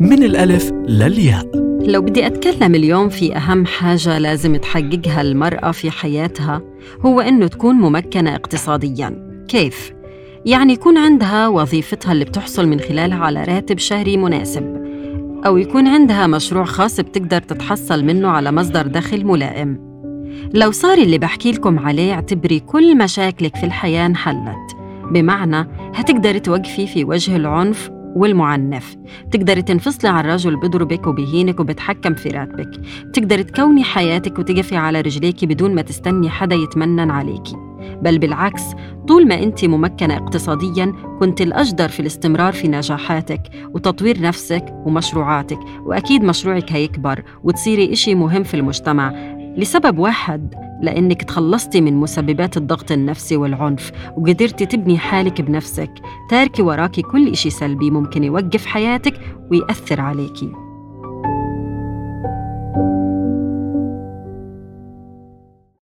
من الألف للياء. لو بدي أتكلم اليوم في أهم حاجة لازم تحققها المرأة في حياتها هو إنه تكون ممكنة اقتصادياً. كيف؟ يعني يكون عندها وظيفتها اللي بتحصل من خلالها على راتب شهري مناسب أو يكون عندها مشروع خاص بتقدر تتحصل منه على مصدر دخل ملائم. لو صار اللي بحكي لكم عليه اعتبري كل مشاكلك في الحياة انحلت. بمعنى هتقدري توقفي في وجه العنف والمعنف. تقدري تنفصلي عن رجل بضربك وبهينك وبتحكم في راتبك. تقدري تكوني حياتك وتقفي على رجليكي بدون ما تستني حدا يتمنن عليكي. بل بالعكس طول ما أنت ممكنة اقتصادياً كنت الأجدر في الاستمرار في نجاحاتك وتطوير نفسك ومشروعاتك وأكيد مشروعك هيكبر وتصيري إشي مهم في المجتمع. لسبب واحد لأنك تخلصتي من مسببات الضغط النفسي والعنف وقدرتي تبني حالك بنفسك. تاركي وراكي كل إشي سلبي ممكن يوقف حياتك ويأثر عليكي.